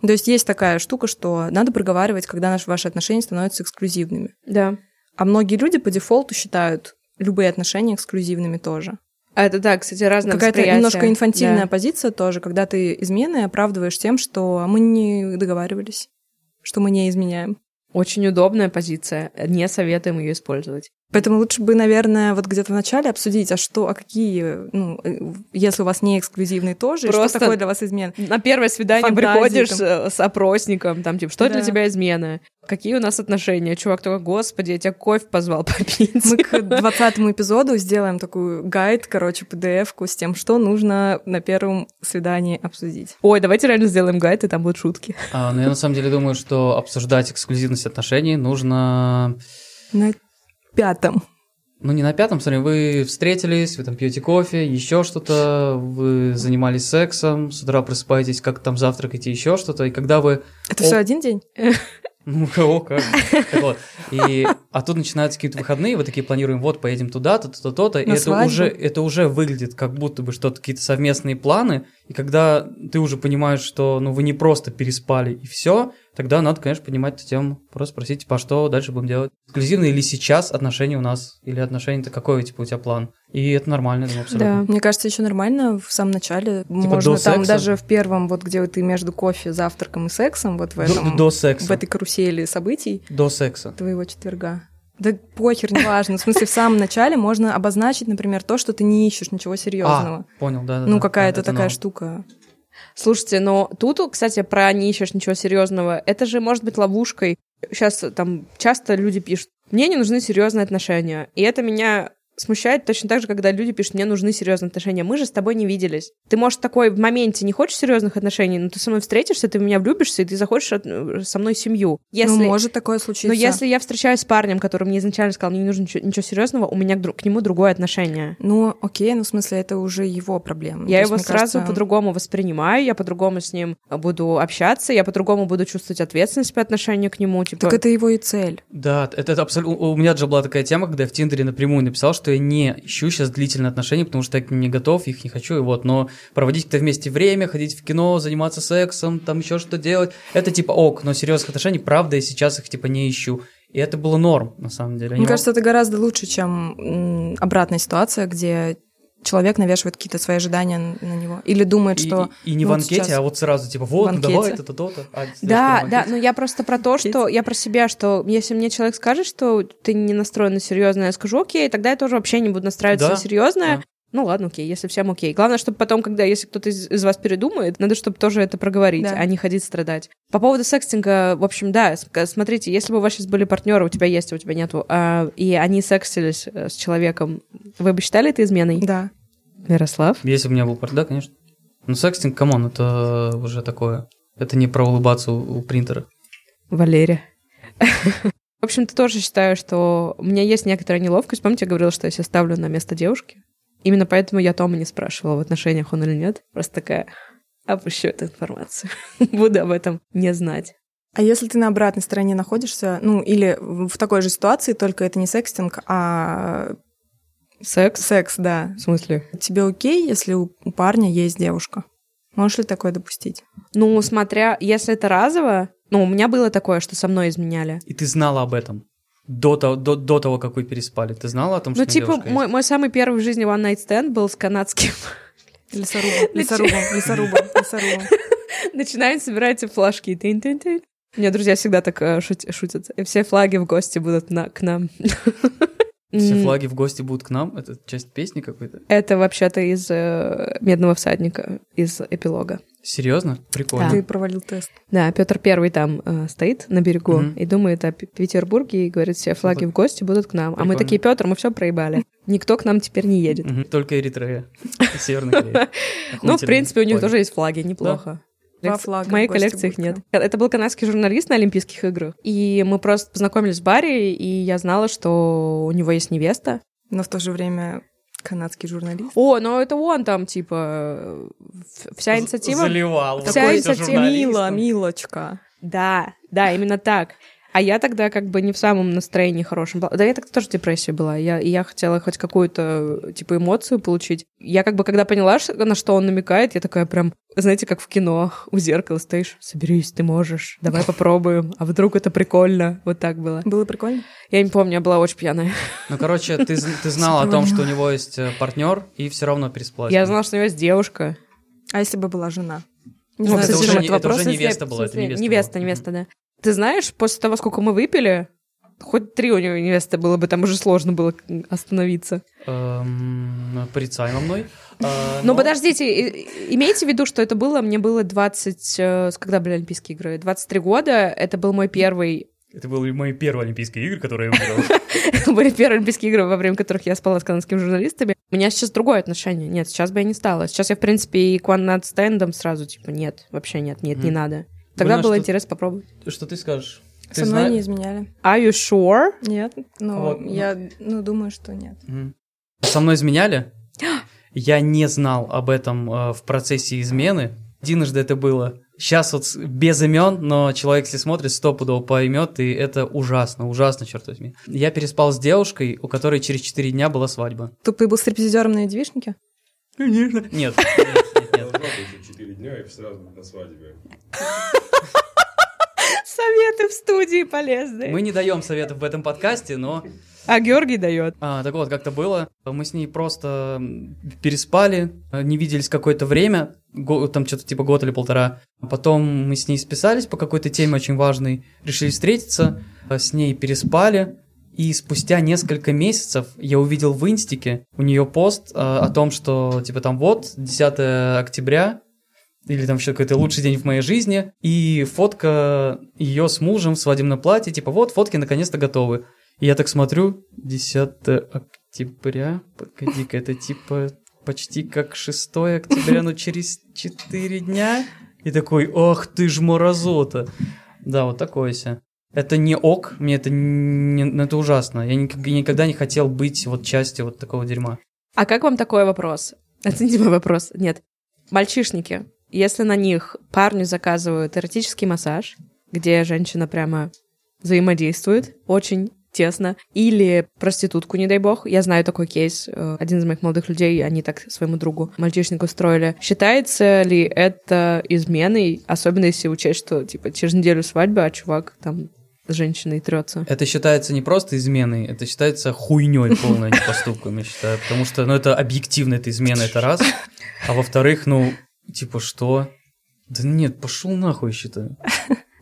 То есть есть такая штука, что надо проговаривать, когда наши ваши отношения становятся эксклюзивными. Да. А многие люди по дефолту считают любые отношения эксклюзивными тоже. А это, да, кстати, разное Какая-то восприятие. немножко инфантильная Да. позиция тоже, когда ты измены оправдываешь тем, что «А мы не договаривались, что мы не изменяем. Очень удобная позиция. Не советуем ее использовать. Поэтому лучше бы, наверное, вот где-то в начале обсудить, а что, а какие, ну, э, если у вас не эксклюзивный тоже, и Просто что такое для вас измен? На первое свидание Фантазии приходишь там. с, с опросником, там, типа, что для Да. тебя измена? Какие у нас отношения? Чувак такой, господи, я тебя кофе позвал попить. Мы к *laughs* 20 эпизоду сделаем такую гайд, короче, PDF-ку с тем, что нужно на первом свидании обсудить. Ой, давайте реально сделаем гайд, и там будут шутки. А, но я на самом деле думаю, что обсуждать эксклюзивность отношений нужно... На пятом. Ну, не на пятом, смотри, вы встретились, вы там пьете кофе, еще что-то, вы занимались сексом, с утра просыпаетесь, как там завтракаете, еще что-то, и когда вы Это О. все один день? Ну, кого как. Вот. И, а тут начинаются какие-то выходные, вы такие планируем, вот, поедем туда-то, то-то, то-то, и На это свадьбу. уже, это уже выглядит как будто бы что-то, какие-то совместные планы, и когда ты уже понимаешь, что, ну, вы не просто переспали и все, тогда надо, конечно, поднимать эту тему, просто спросить, типа, а что дальше будем делать? Эксклюзивные или сейчас отношения у нас, или отношения-то какой, типа, у тебя план? И это нормально, думаю, абсолютно. Мне кажется, еще нормально в самом начале. Можно до там секса? даже в первом, вот где ты между кофе, завтраком и сексом, вот в До, этом, до секса. в этой карусели событий До секса. твоего четверга. Да похер, неважно. В смысле, в самом начале можно обозначить, например, то, что ты не ищешь ничего серьезного. А, понял, да, да. ну, да, какая-то это такая норм. штука. Слушайте, но тут, кстати, про не ищешь ничего серьезного. Это же может быть ловушкой. Сейчас там часто люди пишут, мне не нужны серьезные отношения. И это меня смущает точно так же, когда люди пишут, мне нужны серьезные отношения. Мы же с тобой не виделись. Ты, может, такой в моменте не хочешь серьезных отношений, но ты со мной встретишься, ты в меня влюбишься, и ты захочешь от- со мной семью. Если... Ну, может такое случиться. Но если я встречаюсь с парнем, который мне изначально сказал, мне не нужно ничего, ничего серьезного, у меня к, к нему другое отношение. Ну, окей, ну, в смысле, это уже его проблема. Я То есть, его мне сразу кажется, по-другому воспринимаю, я по-другому с ним буду общаться, я по-другому буду чувствовать ответственность по отношению к нему. Типа, Так это его и цель. Да, это, это абсолютно... У меня же была такая тема, когда я в Тиндере напрямую написал, что я не ищу сейчас длительные отношения, потому что я к ним не готов, их не хочу, и вот, но проводить как-то вместе время, ходить в кино, заниматься сексом, там еще что делать, это типа ок, но серьезных отношений, правда, я сейчас их типа не ищу. И это было норм, на самом деле. Мне кажется, это гораздо лучше, чем обратная ситуация, где человек навешивает какие-то свои ожидания на него. Или думает, И, что... и- и не ну, в вот анкете, сейчас а вот сразу, типа, вот, в ну давай, это то-то. А, Да, в да, но я просто про то, что я про себя, что если мне человек скажет, что ты не настроен на серьезное, я скажу, окей, тогда я тоже вообще не буду настраиваться Да, на серьезное. да. Ну ладно, окей, если всем окей. Главное, чтобы потом, когда, если кто-то из, из вас передумает, надо, чтобы тоже это проговорить, Да. а не ходить страдать. По поводу секстинга, в общем, да, смотрите, если бы у вас сейчас были партнеры, у тебя есть, а у тебя нету, а, и они секстились э, с человеком, вы бы считали это изменой? Да. Ярослав? Если бы у меня был партнер, да, конечно. Ну, секстинг, come on, это уже такое. Это не про улыбаться у, у принтера. Валерия. *laughs* В общем, ты тоже считаю, что у меня есть некоторая неловкость. Помните, я говорила, что я себя ставлю на место девушки? Именно поэтому я Тома не спрашивала, в отношениях он или нет. Просто такая, опущу эту информацию. *laughs* Буду об этом не знать. А если ты на обратной стороне находишься, ну, или в такой же ситуации, только это не секстинг, а Секс? секс, да. В смысле? Тебе окей, если у у парня есть девушка? Можешь ли такое допустить? Ну, смотря, если это разово, ну, у меня было такое, что со мной изменяли. И ты знала об этом. До того, до, до того, как вы переспали. Ты знала о том, что Ну, у меня типа, девушка есть? мой, мой самый первый в жизни one night stand был с канадским. *laughs* Лесорубом, лесорубом, *laughs* лесорубом, лесорубом. *laughs* Начинаем собирать флажки. У меня друзья всегда так э, шут- шутят. И все флаги в гости будут на, к нам. Все флаги в гости будут к нам. Это часть песни какой-то. Это вообще-то из э, «Медного всадника», из эпилога. Серьезно? Прикольно. Ты провалил тест. Да, Петр Первый там э, стоит на берегу Мгм. и думает о П- Петербурге и говорит, все флаги в гости будут к нам. А мы Прикольно. такие, Петр, мы все проебали. Никто к нам теперь не едет. Мгм. Только Эритрея. и *laughs* Северная Корея. Ну, в принципе, у них тоже есть флаги, неплохо. Два флага В моей коллекции их нет. Это был канадский журналист на Олимпийских играх. И мы просто познакомились в баре, и я знала, что у него есть невеста. Но в то же время канадский журналист. О, но это он там, типа, вся инициатива... Заливал. Вся инициатива-. Мила, Милочка. Да, да, именно так. А я тогда как бы не в самом настроении хорошем была. Да, я тогда тоже в депрессии была. Я, и я хотела хоть какую-то, типа, эмоцию получить. Я как бы, когда поняла, что- на что он намекает, я такая прям, знаете, как в кино, у зеркала стоишь, соберись, ты можешь, давай попробуем, а вдруг это прикольно. Вот так было. Было прикольно? Я не помню, я была очень пьяная. Ну, короче, ты, ты *laughs* знала о том, что у него есть партнер, и все равно переспала. Я знала, что у него есть девушка. А если бы была жена? Не Ну, знаю, это уже это уже невеста была, это невеста Невеста, была. невеста, да. Ты знаешь, после того, сколько мы выпили, хоть три у него невесты было бы, там уже сложно было остановиться. Эм, порицаемо мной. А, Но но- подождите, имейте в виду, что это было, мне было 20... э, Когда были Олимпийские игры? 23 года, это был мой первый... Это были мои первые Олимпийские игры, которые я выиграл. *laughs* были первые Олимпийские игры, во время которых я спала с канадскими журналистами. У меня сейчас другое отношение. Нет, сейчас бы я не стала. Сейчас я, в принципе, и к one night стендам сразу, типа, нет, вообще нет, нет, не надо. Тогда было что- интересно попробовать. Что ты скажешь? Ты Со мной зна- не изменяли. Are you sure? Нет, ну, Вот, я ну, думаю, что нет. Со мной изменяли? *gasps* Я не знал об этом э, в процессе измены. Единожды это было. Сейчас вот без имен, но человек, если смотрит, стопудово поймет, и это ужасно, ужасно, черт возьми. Я переспал с девушкой, у которой через 4 дня была свадьба. Тут ты был стриптизером на девишнике? Конечно. Нет. *laughs* Должно быть 4 дня и сразу на свадьбе. Советы в студии полезные. Мы не даем советов в этом подкасте, но А Георгий дает. А, так вот, как-то было. Мы с ней просто переспали, не виделись какое-то время, там что-то типа год или полтора. Потом мы с ней списались по какой-то теме очень важной, решили встретиться, с ней переспали. И спустя несколько месяцев я увидел в инстике у нее пост э, о том, что типа там вот 10 октября, или там еще какой-то лучший день в моей жизни, и фотка ее с мужем в свадебном платье, типа вот фотки наконец-то готовы. И я так смотрю, 10 октября, погоди-ка, это типа почти как 6 октября, но через 4 дня. И такой, ах ты ж морозота. Да, вот такое себе. Это не ок, мне это не, ну, это ужасно. Я ник- никогда не хотел быть вот частью вот такого дерьма. А как вам такой вопрос? Оцените мой вопрос. Нет. Мальчишники, если на них парню заказывают эротический массаж, где женщина прямо взаимодействует очень тесно, или проститутку, не дай бог. Я знаю такой кейс. Э, Один из моих молодых людей, они так своему другу мальчишнику устроили. Считается ли это изменой, особенно если учесть, что, типа, через неделю свадьба, а чувак там с женщиной трется. Это считается не просто изменой, это считается хуйней полной, а *laughs* поступком, я считаю. Потому что, ну, это объективно, это измена, это раз. *laughs* А во-вторых, ну, типа, что? Да нет, пошел нахуй, я считаю.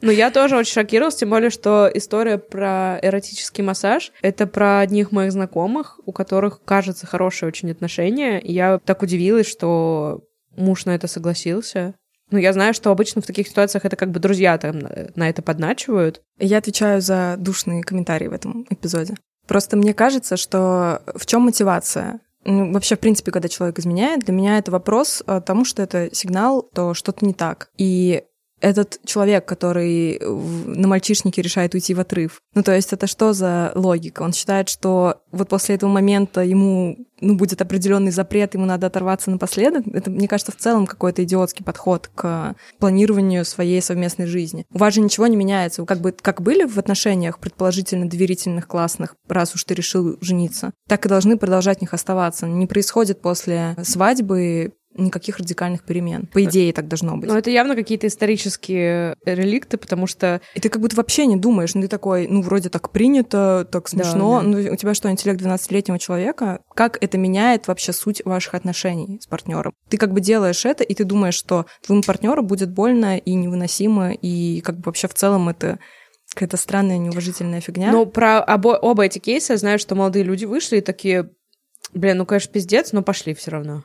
Ну, я тоже очень шокировалась, тем более, что история про эротический массаж — это про одних моих знакомых, у которых, кажется, хорошие очень отношения. И я так удивилась, что муж на это согласился. Ну, я знаю, что обычно в таких ситуациях это как бы друзья там на это подначивают. Я отвечаю за душные комментарии в этом эпизоде. Просто мне кажется, что в чем мотивация? Ну, вообще, в принципе, когда человек изменяет, для меня это вопрос тому, что это сигнал, то что-то не так. И этот человек, который на мальчишнике решает уйти в отрыв. Ну, то есть это что за логика? Он считает, что вот после этого момента ему ну, будет определенный запрет, ему надо оторваться напоследок. Это, мне кажется, в целом какой-то идиотский подход к планированию своей совместной жизни. У вас же ничего не меняется. Вы как бы как были в отношениях предположительно доверительных, классных, раз уж ты решил жениться, так и должны продолжать в них оставаться. Не происходит после свадьбы никаких радикальных перемен. По идее, так должно быть. Но это явно какие-то исторические реликты, потому что... И ты как будто вообще не думаешь, ну ты такой, ну вроде так принято, так смешно. Да, да. Ну у тебя что, интеллект 12-летнего человека? Как это меняет вообще суть ваших отношений с партнером? Ты как бы делаешь это, и ты думаешь, что твоему партнеру будет больно и невыносимо, и как бы вообще в целом это какая-то странная, неуважительная фигня. Ну, про обо- оба эти кейса я знаю, что молодые люди вышли и такие, блин, ну, конечно, пиздец, но пошли все равно.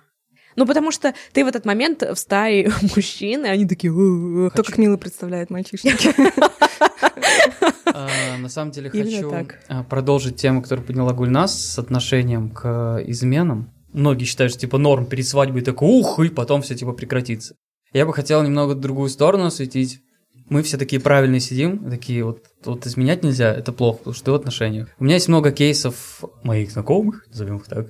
Ну, потому что ты в этот момент в стае *laughs* мужчин, и они такие... То, как Мила представляет мальчишники. А, на самом деле хочу а, продолжить тему, которую подняла Гульнас с отношением к изменам. Многие считают, что типа норм перед свадьбой такой ух, и потом все типа прекратится. Я бы хотел немного другую сторону осветить. Мы все такие правильные сидим, такие вот, вот изменять нельзя, это плохо, потому что ты в отношениях. У меня есть много кейсов моих знакомых, назовем их так,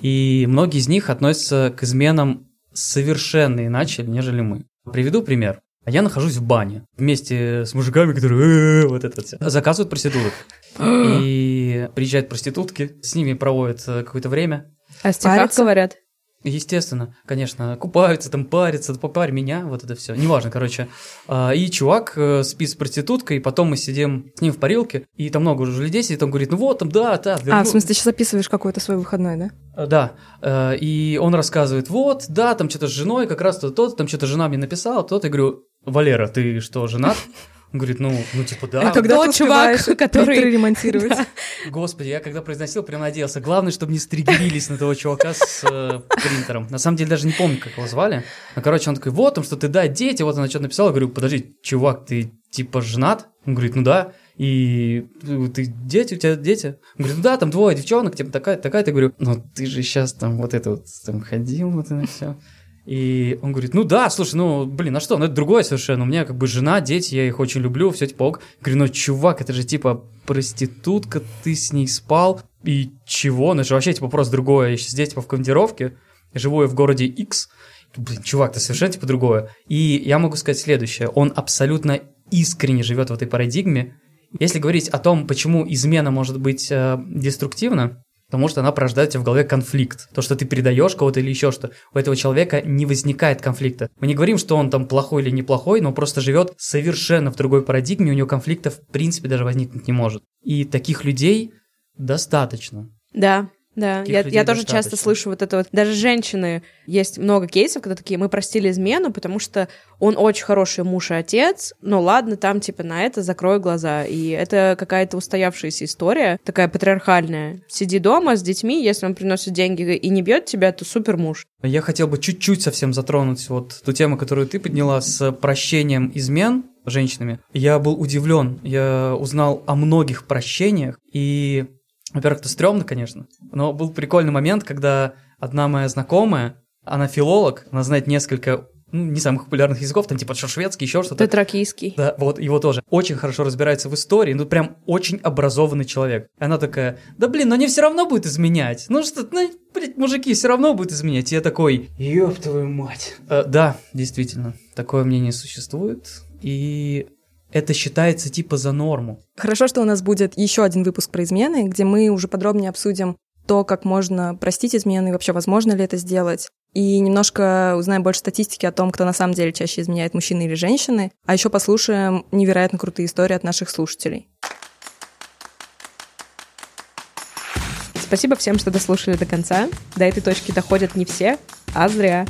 и многие из них относятся к изменам совершенно иначе, нежели мы. Приведу пример. Я нахожусь в бане вместе с мужиками, которые вот это все заказывают проституток. *gasps* И приезжают проститутки, с ними проводят э, какое-то время. А стихах говорят? Естественно, конечно, купаются, там парятся, попарь меня, вот это все. Неважно, короче. А, и чувак э, спит с проституткой, и потом мы сидим с ним в парилке, и там много уже людей сидит, он говорит, ну вот, там, да, да. Верну... А, в смысле, ты сейчас описываешь какой-то свой выходной, да? А, да. Э, и он рассказывает, вот, да, там что-то с женой, как раз то-то, там что-то жена мне написала, то-то. Я говорю, Валера, ты что, женат? Он говорит, ну, ну типа да. А когда тот чувак, который *laughs* *laughs* ремонтировать. Да. Господи, я когда произносил, прям надеялся. Главное, чтобы не стригерились на того чувака с э, принтером. На самом деле даже не помню, как его звали. Но, короче, он такой, вот, там что ты, да, дети. Вот он что-то написал. Я говорю, подожди, чувак, ты типа женат? Он говорит, ну да. И ты дети, у тебя дети? Он говорит, ну да, там двое девчонок, типа такая, такая. Я говорю, ну ты же сейчас там вот это вот там ходил, вот это все. И он говорит, ну да, слушай, ну, блин, а что, ну это другое совершенно, у меня как бы жена, дети, я их очень люблю, все типа ок. Говорю, ну, чувак, это же типа проститутка, ты с ней спал, и чего? Ну, это же вообще типа просто другое, я сейчас здесь типа в командировке, живу я в городе X, блин, чувак, это совершенно типа другое. И я могу сказать следующее, он абсолютно искренне живет в этой парадигме. Если говорить о том, почему измена может быть э, деструктивна, Потому что она порождает у тебя в голове конфликт. То, что ты передаешь кого-то или еще что. У этого человека не возникает конфликта. Мы не говорим, что он там плохой или неплохой, но он просто живет совершенно в другой парадигме, у него конфликта в принципе даже возникнуть не может. И таких людей достаточно. Да, да, я, я тоже часто слышу вот это вот. Даже женщины, есть много кейсов, когда такие, мы простили измену, потому что он очень хороший муж и отец, но ладно, там типа на это закрой глаза. И это какая-то устоявшаяся история, такая патриархальная. Сиди дома с детьми, если он приносит деньги и не бьет тебя, то супер муж. Я хотел бы чуть-чуть совсем затронуть вот ту тему, которую ты подняла с прощением измен женщинами. Я был удивлен, я узнал о многих прощениях, и во-первых, это стрёмно, конечно, но был прикольный момент, когда одна моя знакомая, она филолог, она знает несколько ну, не самых популярных языков, там типа шведский, еще что-то. Тетракийский. Да, вот его тоже. Очень хорошо разбирается в истории, ну прям очень образованный человек. И она такая, да блин, но они все равно будут изменять. Ну что, ну, блядь, мужики все равно будут изменять. И я такой, ёб твою мать. Э, да, действительно, такое мнение существует. И это считается типа за норму. Хорошо, что у нас будет еще один выпуск про измены, где мы уже подробнее обсудим то, как можно простить измены, вообще возможно ли это сделать. И немножко узнаем больше статистики о том, кто на самом деле чаще изменяет, мужчины или женщины. А еще послушаем невероятно крутые истории от наших слушателей. Спасибо всем, что дослушали до конца. До этой точки доходят не все, а зря.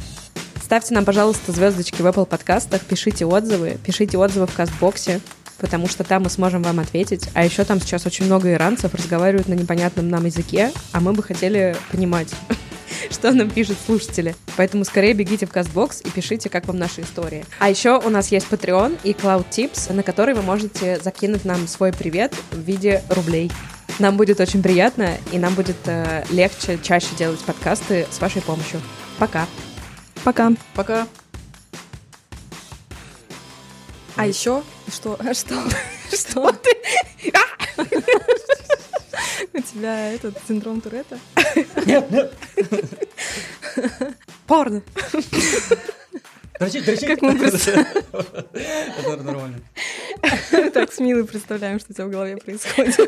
Ставьте нам, пожалуйста, звездочки в Apple подкастах, пишите отзывы, пишите отзывы в Кастбоксе, потому что там мы сможем вам ответить. А еще там сейчас очень много иранцев разговаривают на непонятном нам языке, а мы бы хотели понимать, *laughs* что нам пишут слушатели. Поэтому скорее бегите в Кастбокс и пишите, как вам наша история. А еще у нас есть Patreon и Cloud Tips, на который вы можете закинуть нам свой привет в виде рублей. Нам будет очень приятно, и нам будет э, легче чаще делать подкасты с вашей помощью. Пока. Пока. Пока. А еще что? *laughs* Что? Что ты? *laughs* У тебя этот синдром Туретта? Нет, нет. *laughs* Порно. Дрочить, дрочить. Как мы Это нормально. так с Милой представляем, что у тебя в голове происходит.